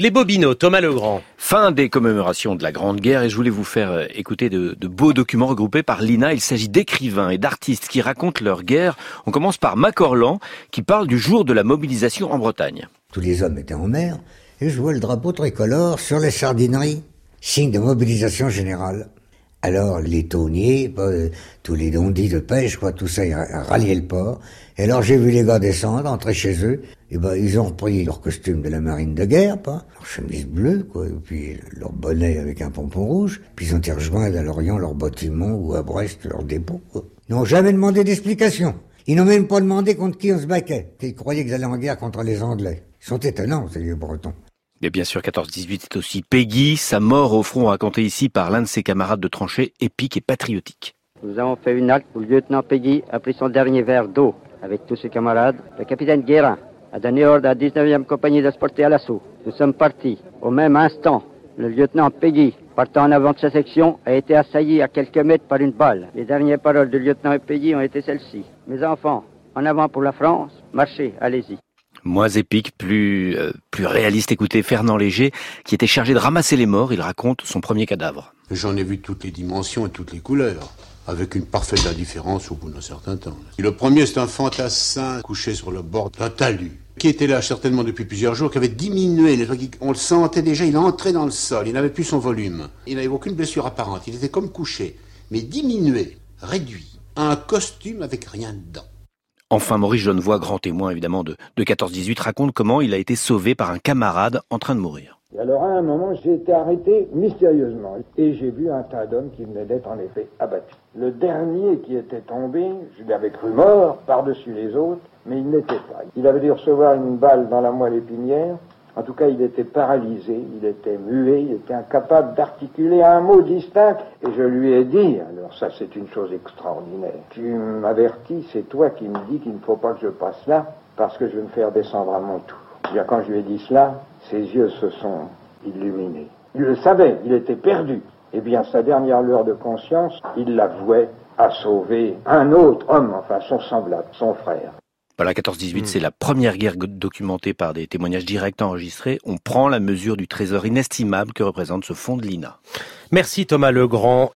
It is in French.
Les Bobineaux, Thomas Legrand. Fin des commémorations de la Grande Guerre et je voulais vous faire euh, écouter de, de beaux documents regroupés par l'INA. Il s'agit d'écrivains et d'artistes qui racontent leur guerre. On commence par Macorlan qui parle du jour de la mobilisation en Bretagne. Tous les hommes étaient en mer et je vois le drapeau tricolore sur les sardineries, signe de mobilisation générale. Alors les tonniers, euh, tous les dondis de pêche, quoi, tout ça, ils ralliaient le port. Et alors j'ai vu les gars descendre, entrer chez eux. Et ben ils ont repris leur costume de la marine de guerre, pas leur chemise bleue, quoi, et puis leur bonnet avec un pompon rouge. Puis ils ont été rejoindre à Lorient leur bâtiment ou à Brest leur dépôt. Quoi. Ils n'ont jamais demandé d'explication. Ils n'ont même pas demandé contre qui on se baquait. Ils croyaient qu'ils allaient en guerre contre les Anglais. Ils sont étonnants, ces vieux Bretons. Mais bien sûr, 14-18 est aussi Peggy, sa mort au front racontée ici par l'un de ses camarades de tranchée, épique et patriotique. Nous avons fait une halte où le lieutenant Peggy a pris son dernier verre d'eau avec tous ses camarades. Le capitaine Guérin a donné ordre à la 19e compagnie de se porter à l'assaut. Nous sommes partis. Au même instant, le lieutenant Peggy, partant en avant de sa section, a été assailli à quelques mètres par une balle. Les dernières paroles du lieutenant Peggy ont été celles-ci. Mes enfants, en avant pour la France, marchez, allez-y moins épique, plus euh, plus réaliste. Écoutez Fernand Léger, qui était chargé de ramasser les morts. Il raconte son premier cadavre. J'en ai vu toutes les dimensions et toutes les couleurs, avec une parfaite indifférence au bout d'un certain temps. Le premier, c'est un fantassin couché sur le bord d'un talus, qui était là certainement depuis plusieurs jours, qui avait diminué. On le sentait déjà, il entrait dans le sol, il n'avait plus son volume. Il n'avait aucune blessure apparente, il était comme couché, mais diminué, réduit, un costume avec rien dedans. Enfin, Maurice Genevoix, grand témoin évidemment de, de 14-18, raconte comment il a été sauvé par un camarade en train de mourir. Alors à un moment, j'ai été arrêté mystérieusement et j'ai vu un tas d'hommes qui venaient d'être en effet abattus. Le dernier qui était tombé, je l'avais cru mort par-dessus les autres, mais il n'était pas. Il avait dû recevoir une balle dans la moelle épinière en tout cas, il était paralysé, il était muet, il était incapable d'articuler un mot distinct. Et je lui ai dit, alors ça c'est une chose extraordinaire, tu m'avertis, c'est toi qui me dis qu'il ne faut pas que je passe là, parce que je vais me faire descendre à mon tour. Bien, quand je lui ai dit cela, ses yeux se sont illuminés. Il le savait, il était perdu. Eh bien, sa dernière lueur de conscience, il l'avouait à sauver un autre homme, enfin son semblable, son frère. Voilà, 14-18, hmm. c'est la première guerre documentée par des témoignages directs enregistrés. On prend la mesure du trésor inestimable que représente ce fonds de l'INA. Merci Thomas Legrand.